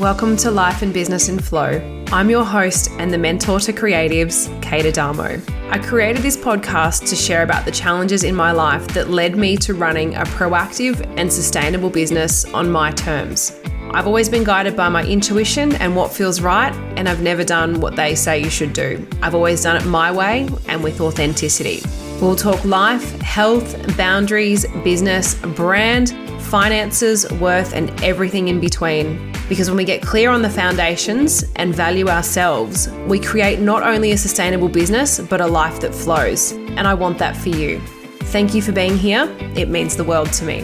Welcome to Life and Business in Flow. I'm your host and the mentor to creatives, Kate Adamo. I created this podcast to share about the challenges in my life that led me to running a proactive and sustainable business on my terms. I've always been guided by my intuition and what feels right, and I've never done what they say you should do. I've always done it my way and with authenticity. We'll talk life, health, boundaries, business, brand, finances, worth, and everything in between. Because when we get clear on the foundations and value ourselves, we create not only a sustainable business, but a life that flows. And I want that for you. Thank you for being here. It means the world to me.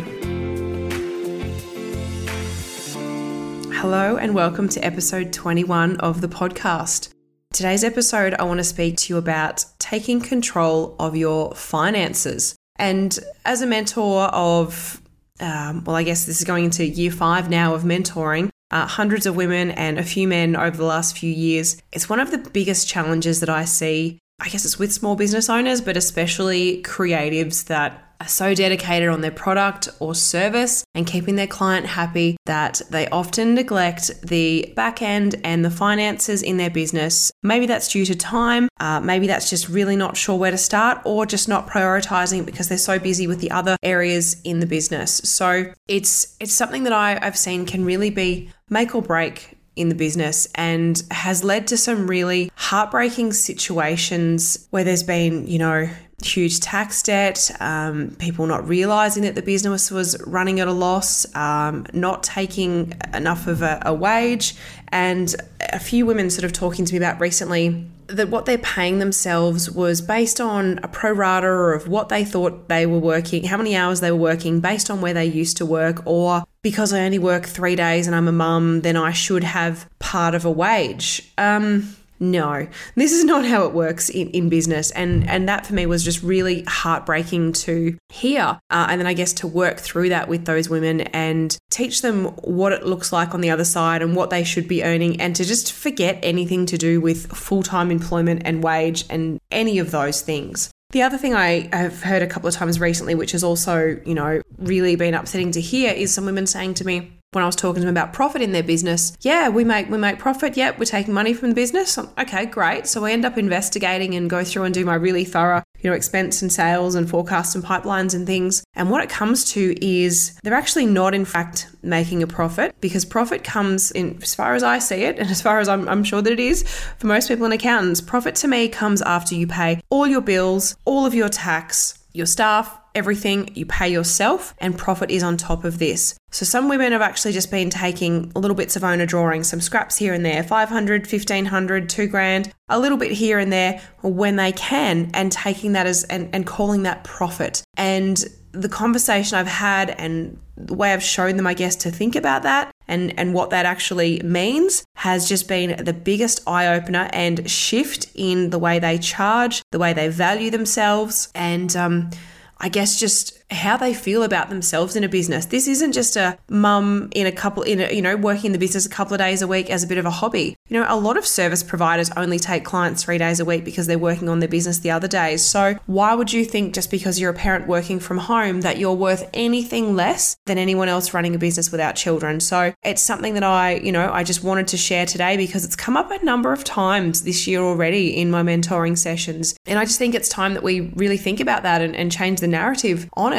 Hello, and welcome to episode 21 of the podcast. Today's episode, I want to speak to you about taking control of your finances. And as a mentor of, um, well, I guess this is going into year five now of mentoring, uh, hundreds of women and a few men over the last few years, it's one of the biggest challenges that I see. I guess it's with small business owners, but especially creatives that are so dedicated on their product or service and keeping their client happy that they often neglect the back end and the finances in their business. Maybe that's due to time, uh, maybe that's just really not sure where to start, or just not prioritizing because they're so busy with the other areas in the business. So it's it's something that I, I've seen can really be make or break in the business and has led to some really heartbreaking situations where there's been, you know, huge tax debt, um, people not realizing that the business was running at a loss, um, not taking enough of a, a wage, and a few women sort of talking to me about recently that what they're paying themselves was based on a pro rata of what they thought they were working, how many hours they were working, based on where they used to work, or because I only work three days and I'm a mum, then I should have part of a wage. Um, no, this is not how it works in, in business. And, and that for me was just really heartbreaking to hear. Uh, and then I guess to work through that with those women and teach them what it looks like on the other side and what they should be earning and to just forget anything to do with full time employment and wage and any of those things. The other thing I have heard a couple of times recently, which has also, you know, really been upsetting to hear, is some women saying to me, when I was talking to them about profit in their business, yeah, we make we make profit. Yep, we're taking money from the business. Okay, great. So I end up investigating and go through and do my really thorough, you know, expense and sales and forecasts and pipelines and things. And what it comes to is they're actually not in fact making a profit because profit comes in as far as I see it, and as far as I'm, I'm sure that it is for most people in accountants, profit to me comes after you pay all your bills, all of your tax, your staff, everything you pay yourself, and profit is on top of this. So some women have actually just been taking little bits of owner drawing, some scraps here and there, 500, 1500, 2 grand, a little bit here and there when they can and taking that as and, and calling that profit. And the conversation I've had and the way I've shown them, I guess, to think about that and, and what that actually means has just been the biggest eye opener and shift in the way they charge, the way they value themselves, and um, I guess just how they feel about themselves in a business. This isn't just a mum in a couple in a, you know working in the business a couple of days a week as a bit of a hobby. You know, a lot of service providers only take clients 3 days a week because they're working on their business the other days. So, why would you think just because you're a parent working from home that you're worth anything less than anyone else running a business without children? So, it's something that I, you know, I just wanted to share today because it's come up a number of times this year already in my mentoring sessions. And I just think it's time that we really think about that and, and change the narrative on it.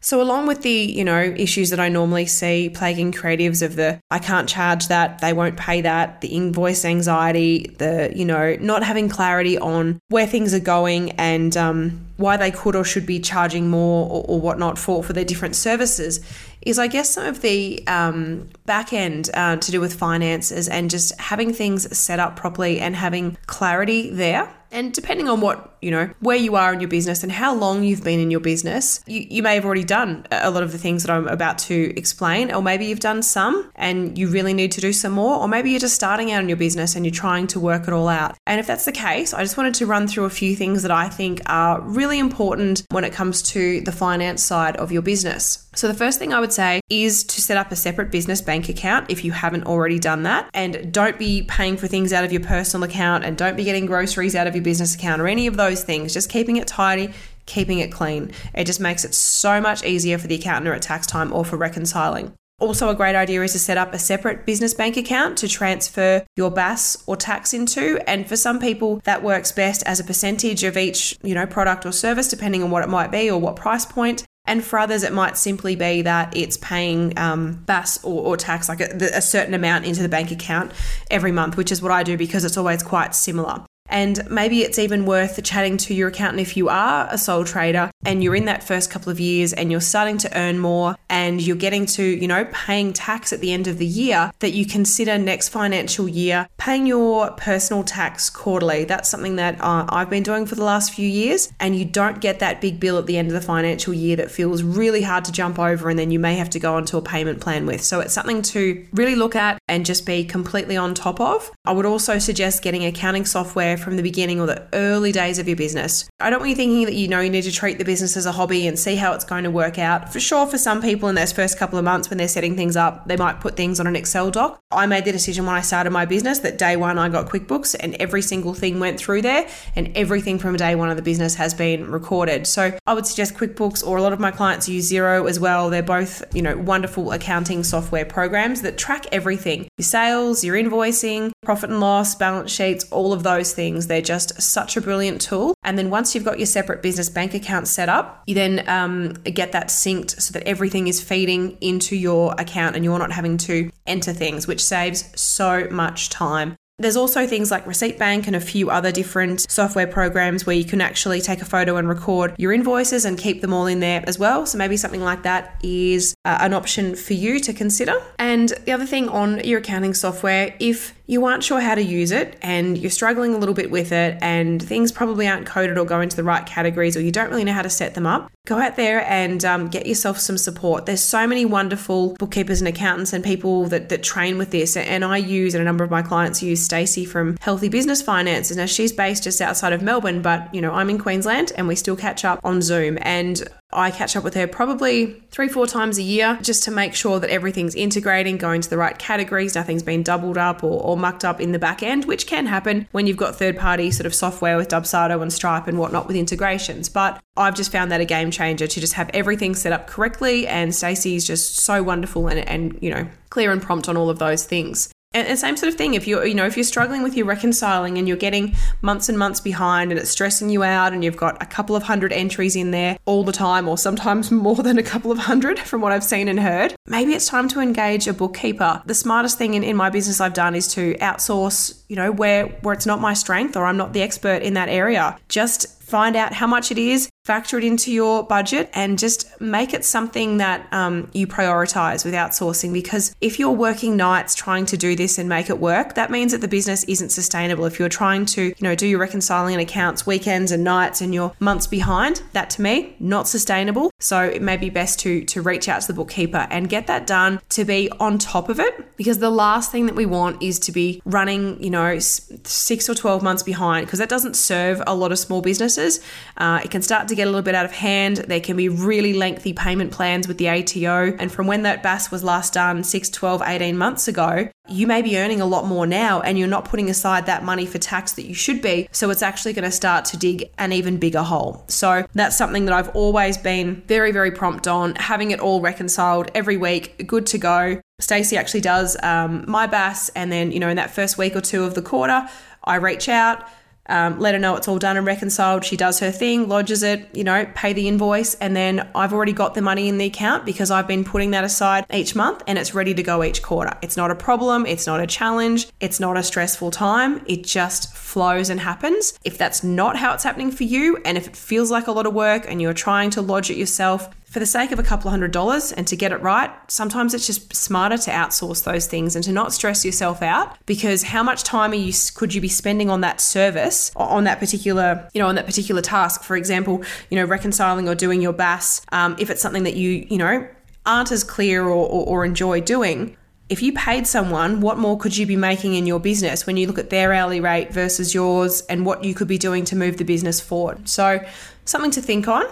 So, along with the, you know, issues that I normally see plaguing creatives of the I can't charge that, they won't pay that, the invoice anxiety, the, you know, not having clarity on where things are going and um, why they could or should be charging more or, or whatnot for, for their different services is I guess some of the um, back end uh, to do with finances and just having things set up properly and having clarity there. And depending on what you know, where you are in your business and how long you've been in your business, you, you may have already done a lot of the things that I'm about to explain, or maybe you've done some and you really need to do some more, or maybe you're just starting out in your business and you're trying to work it all out. And if that's the case, I just wanted to run through a few things that I think are really important when it comes to the finance side of your business. So, the first thing I would say is to set up a separate business bank account if you haven't already done that. And don't be paying for things out of your personal account and don't be getting groceries out of your business account or any of those things, just keeping it tidy, keeping it clean. It just makes it so much easier for the accountant at tax time or for reconciling. Also, a great idea is to set up a separate business bank account to transfer your BAS or tax into. And for some people, that works best as a percentage of each, you know, product or service, depending on what it might be or what price point. And for others, it might simply be that it's paying um, BAS or, or tax, like a, a certain amount into the bank account every month, which is what I do because it's always quite similar. And maybe it's even worth chatting to your accountant if you are a sole trader and you're in that first couple of years and you're starting to earn more and you're getting to, you know, paying tax at the end of the year, that you consider next financial year paying your personal tax quarterly. That's something that uh, I've been doing for the last few years. And you don't get that big bill at the end of the financial year that feels really hard to jump over and then you may have to go onto a payment plan with. So it's something to really look at and just be completely on top of. I would also suggest getting accounting software from the beginning or the early days of your business. I don't want you thinking that you know you need to treat the business as a hobby and see how it's going to work out. For sure, for some people in those first couple of months when they're setting things up, they might put things on an Excel doc. I made the decision when I started my business that day one I got QuickBooks and every single thing went through there and everything from day one of the business has been recorded. So I would suggest QuickBooks or a lot of my clients use Xero as well. They're both, you know, wonderful accounting software programs that track everything your sales, your invoicing, profit and loss, balance sheets, all of those things things. They're just such a brilliant tool. And then once you've got your separate business bank account set up, you then um, get that synced so that everything is feeding into your account and you're not having to enter things, which saves so much time. There's also things like Receipt Bank and a few other different software programs where you can actually take a photo and record your invoices and keep them all in there as well. So maybe something like that is uh, an option for you to consider. And the other thing on your accounting software, if you aren't sure how to use it and you're struggling a little bit with it and things probably aren't coded or go into the right categories or you don't really know how to set them up, go out there and um, get yourself some support. There's so many wonderful bookkeepers and accountants and people that, that train with this. And I use, and a number of my clients use Stacey from Healthy Business Finances. Now she's based just outside of Melbourne, but you know, I'm in Queensland and we still catch up on Zoom. And I catch up with her probably three, four times a year just to make sure that everything's integrating, going to the right categories, nothing's been doubled up or, or mucked up in the back end, which can happen when you've got third party sort of software with Dubsado and Stripe and whatnot with integrations. But I've just found that a game changer to just have everything set up correctly. And Stacey is just so wonderful and, and, you know, clear and prompt on all of those things. And, same sort of thing. If you're, you know, if you're struggling with your reconciling and you're getting months and months behind and it's stressing you out and you've got a couple of hundred entries in there all the time or sometimes more than a couple of hundred from what I've seen and heard, maybe it's time to engage a bookkeeper. The smartest thing in, in my business I've done is to outsource, you know, where, where it's not my strength or I'm not the expert in that area. Just find out how much it is, factor it into your budget, and just make it something that um, you prioritize with outsourcing. Because if you're working nights trying to do this and make it work, that means that the business isn't sustainable. If you're trying to, you know, do your reconciling and accounts weekends and nights and you're months behind, that to me not sustainable. So it may be best to to reach out to the bookkeeper and get that done to be on top of it. Because the last thing that we want is to be running, you know, six or twelve months behind because that doesn't serve a lot of small businesses businesses. Uh, it can start to get a little bit out of hand. There can be really lengthy payment plans with the ATO. And from when that BAS was last done, 6, 12, 18 months ago, you may be earning a lot more now and you're not putting aside that money for tax that you should be. So it's actually going to start to dig an even bigger hole. So that's something that I've always been very, very prompt on, having it all reconciled every week, good to go. Stacey actually does um, my BAS, and then, you know, in that first week or two of the quarter, I reach out um, let her know it's all done and reconciled. She does her thing, lodges it, you know, pay the invoice, and then I've already got the money in the account because I've been putting that aside each month and it's ready to go each quarter. It's not a problem, it's not a challenge, it's not a stressful time. It just flows and happens. If that's not how it's happening for you, and if it feels like a lot of work and you're trying to lodge it yourself, for the sake of a couple of hundred dollars and to get it right, sometimes it's just smarter to outsource those things and to not stress yourself out because how much time are you could you be spending on that service on that particular you know on that particular task? For example, you know reconciling or doing your BAS um, if it's something that you you know aren't as clear or, or, or enjoy doing. If you paid someone, what more could you be making in your business when you look at their hourly rate versus yours and what you could be doing to move the business forward? So, something to think on.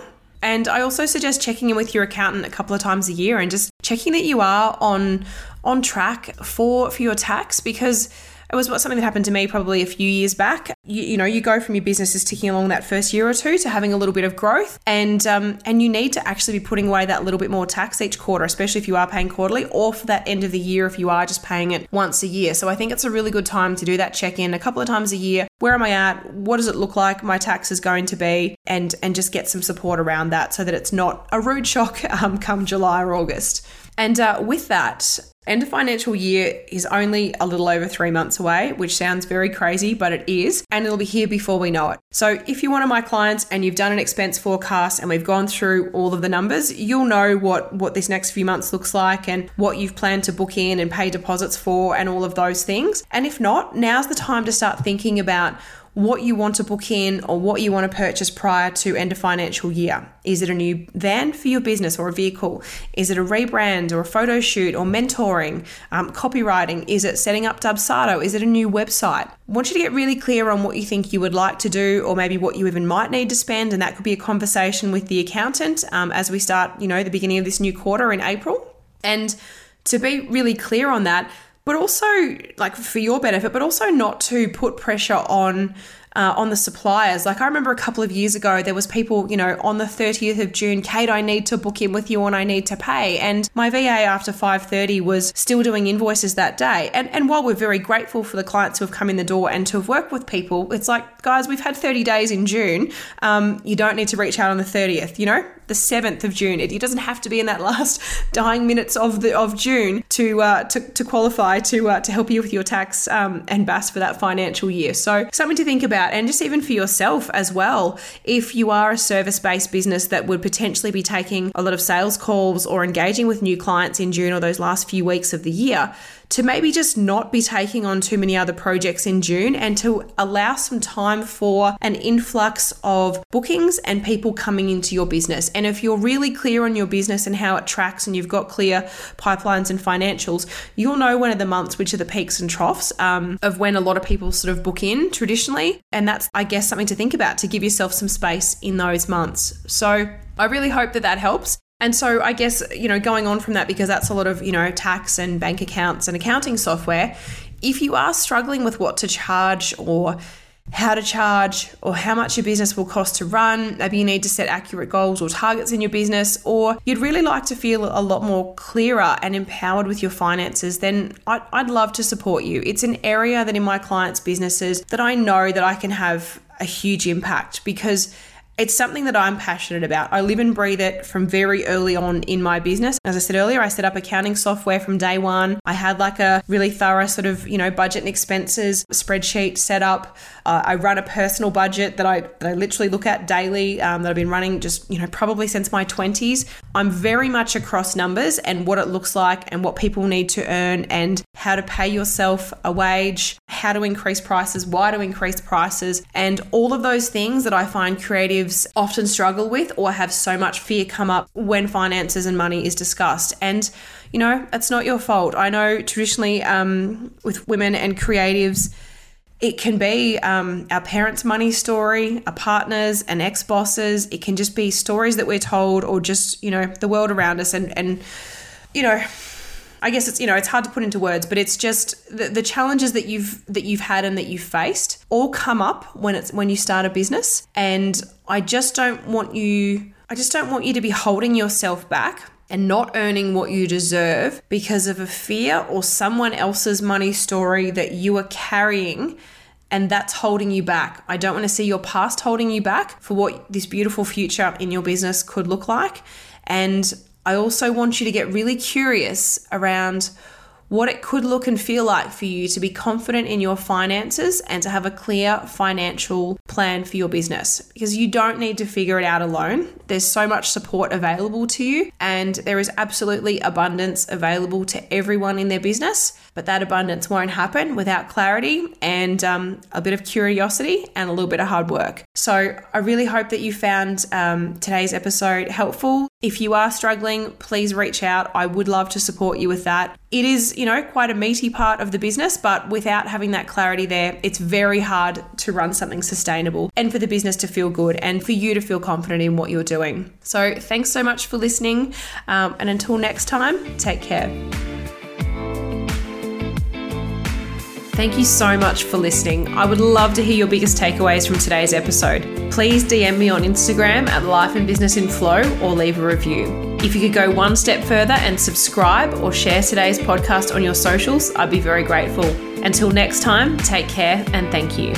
And I also suggest checking in with your accountant a couple of times a year and just checking that you are on on track for for your tax because it was what something that happened to me probably a few years back. You, you know, you go from your businesses ticking along that first year or two to having a little bit of growth, and um, and you need to actually be putting away that little bit more tax each quarter, especially if you are paying quarterly, or for that end of the year if you are just paying it once a year. So I think it's a really good time to do that check in a couple of times a year. Where am I at? What does it look like? My tax is going to be, and and just get some support around that so that it's not a rude shock um, come July or August. And uh, with that, End of financial year is only a little over three months away, which sounds very crazy, but it is, and it'll be here before we know it. So, if you're one of my clients and you've done an expense forecast and we've gone through all of the numbers, you'll know what what this next few months looks like and what you've planned to book in and pay deposits for and all of those things. And if not, now's the time to start thinking about what you want to book in or what you want to purchase prior to end of financial year. Is it a new van for your business or a vehicle? Is it a rebrand or a photo shoot or mentoring, um, copywriting? Is it setting up Dubsado? Is it a new website? I want you to get really clear on what you think you would like to do or maybe what you even might need to spend. And that could be a conversation with the accountant um, as we start, you know, the beginning of this new quarter in April. And to be really clear on that, but also like for your benefit, but also not to put pressure on uh, on the suppliers. Like I remember a couple of years ago, there was people, you know, on the 30th of June, Kate, I need to book in with you and I need to pay. And my VA after 5:30 was still doing invoices that day. And and while we're very grateful for the clients who have come in the door and to have worked with people, it's like, guys, we've had 30 days in June. Um, you don't need to reach out on the 30th. You know, the 7th of June. It, doesn't have to be in that last dying minutes of the of June to uh, to, to qualify to uh, to help you with your tax um, and BAS for that financial year. So something to think about, and just even for yourself as well. If you are a service based business that would potentially be taking a lot of sales calls or engaging with new clients in June or those last few weeks of the year, to maybe just not be taking on too many other projects in June and to allow some time for an influx of bookings and people coming into your business. And if you're really clear on your business and how it tracks and you've got clear pipelines and financials, you'll know when are the months which are the peaks and troughs um, of when a lot of people sort of book in traditionally. And that's, I guess, something to think about to give yourself some space in those months. So I really hope that that helps. And so I guess, you know, going on from that, because that's a lot of, you know, tax and bank accounts and accounting software, if you are struggling with what to charge or how to charge or how much your business will cost to run. Maybe you need to set accurate goals or targets in your business, or you'd really like to feel a lot more clearer and empowered with your finances, then I'd, love to support you. It's an area that in my clients' businesses that I know that I can have a huge impact because it's something that I'm passionate about. I live and breathe it from very early on in my business. As I said earlier, I set up accounting software from day one. I had like a really thorough sort of, you know, budget and expenses spreadsheet set up. Uh, I run a personal budget that I, that I literally look at daily um, that I've been running just, you know, probably since my 20s. I'm very much across numbers and what it looks like and what people need to earn and how to pay yourself a wage, how to increase prices, why to increase prices, and all of those things that I find creatives often struggle with or have so much fear come up when finances and money is discussed. And, you know, it's not your fault. I know traditionally um, with women and creatives, it can be um, our parents' money story, our partners and ex bosses. It can just be stories that we're told or just, you know, the world around us. And, and you know, I guess it's you know it's hard to put into words, but it's just the, the challenges that you've that you've had and that you've faced all come up when it's when you start a business, and I just don't want you I just don't want you to be holding yourself back and not earning what you deserve because of a fear or someone else's money story that you are carrying and that's holding you back. I don't want to see your past holding you back for what this beautiful future in your business could look like. And I also want you to get really curious around what it could look and feel like for you to be confident in your finances and to have a clear financial plan for your business because you don't need to figure it out alone. There's so much support available to you, and there is absolutely abundance available to everyone in their business. But that abundance won't happen without clarity and um, a bit of curiosity and a little bit of hard work. So, I really hope that you found um, today's episode helpful. If you are struggling, please reach out. I would love to support you with that. It is, you know, quite a meaty part of the business, but without having that clarity there, it's very hard to run something sustainable and for the business to feel good and for you to feel confident in what you're doing. So, thanks so much for listening. Um, and until next time, take care. Thank you so much for listening. I would love to hear your biggest takeaways from today's episode. Please DM me on Instagram at Life and Business in Flow or leave a review. If you could go one step further and subscribe or share today's podcast on your socials, I'd be very grateful. Until next time, take care and thank you.